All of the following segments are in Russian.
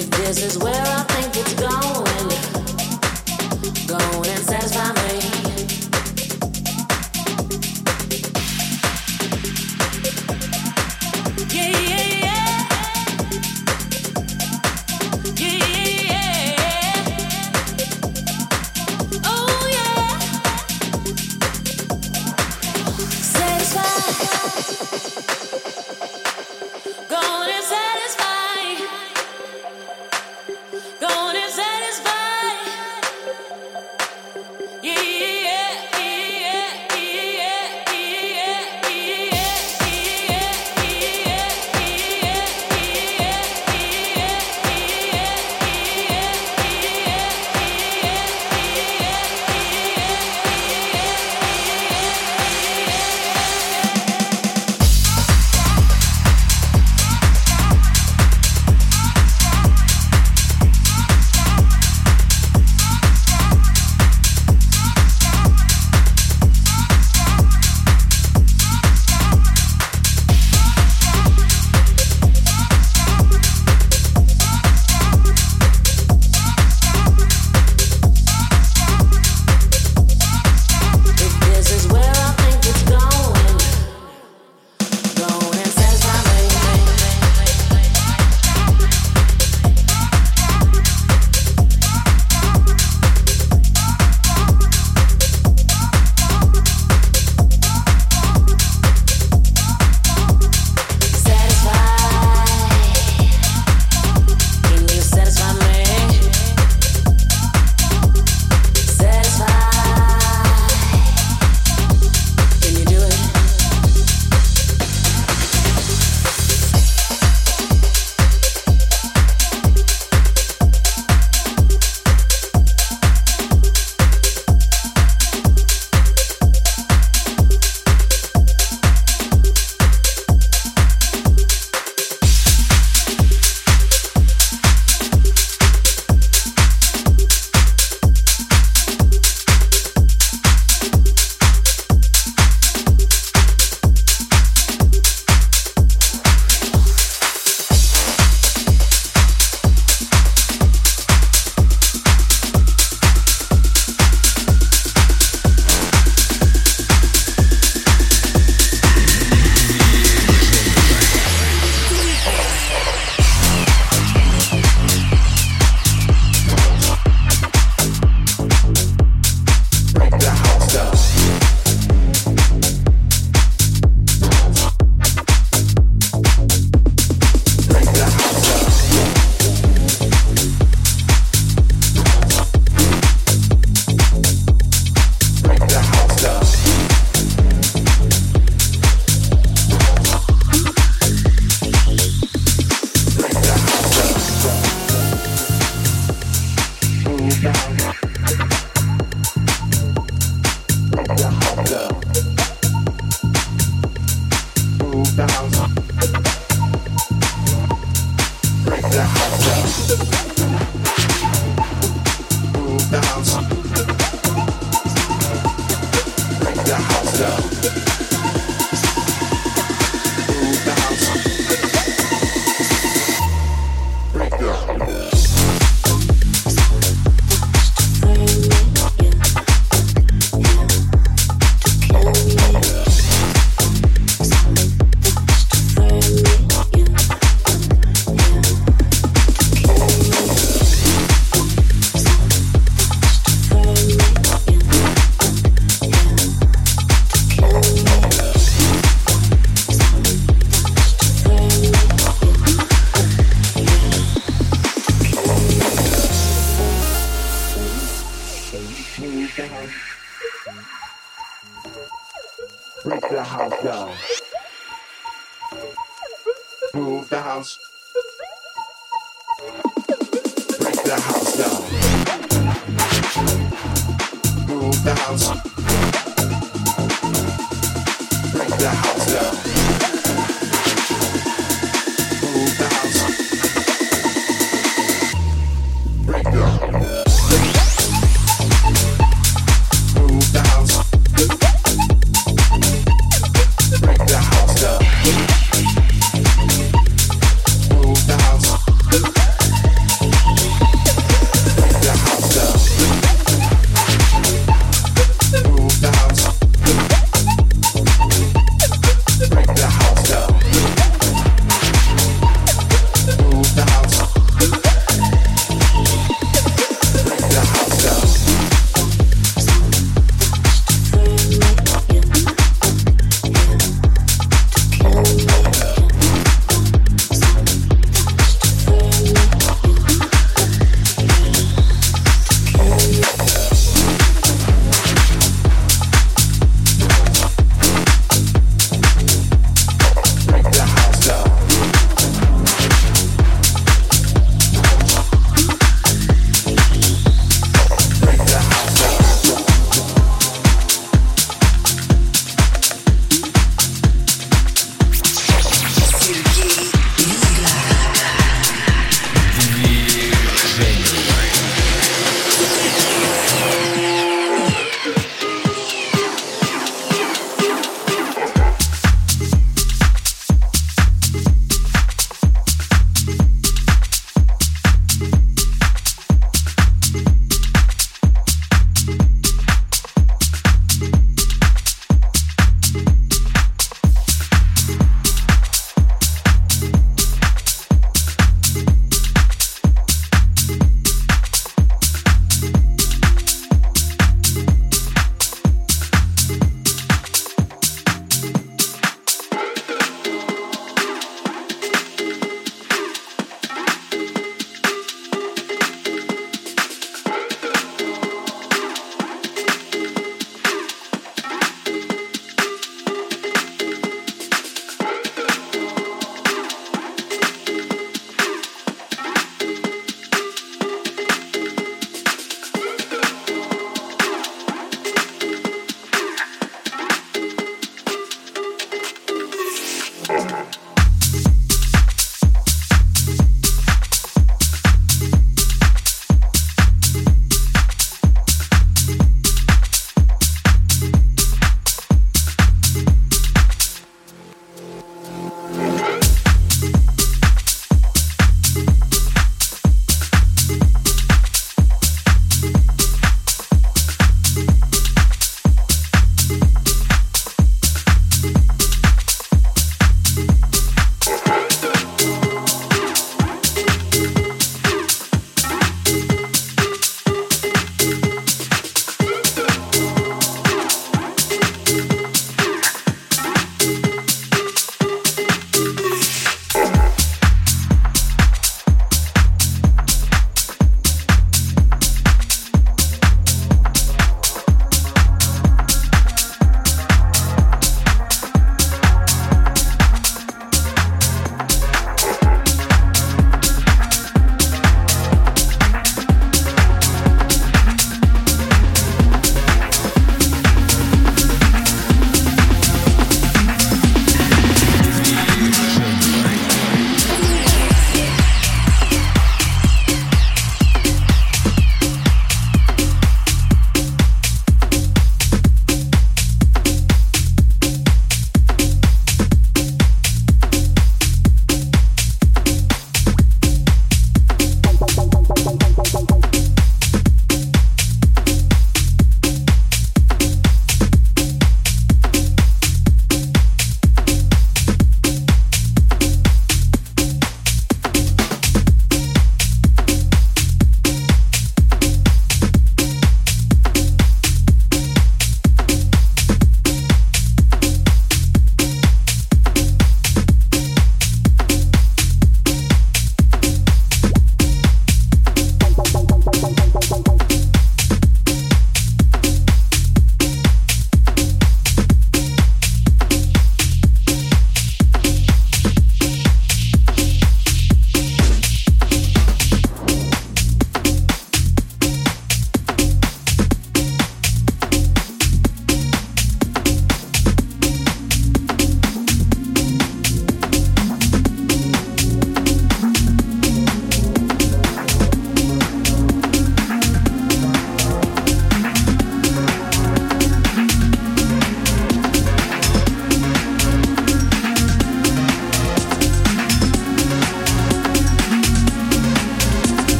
If this is where I think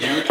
you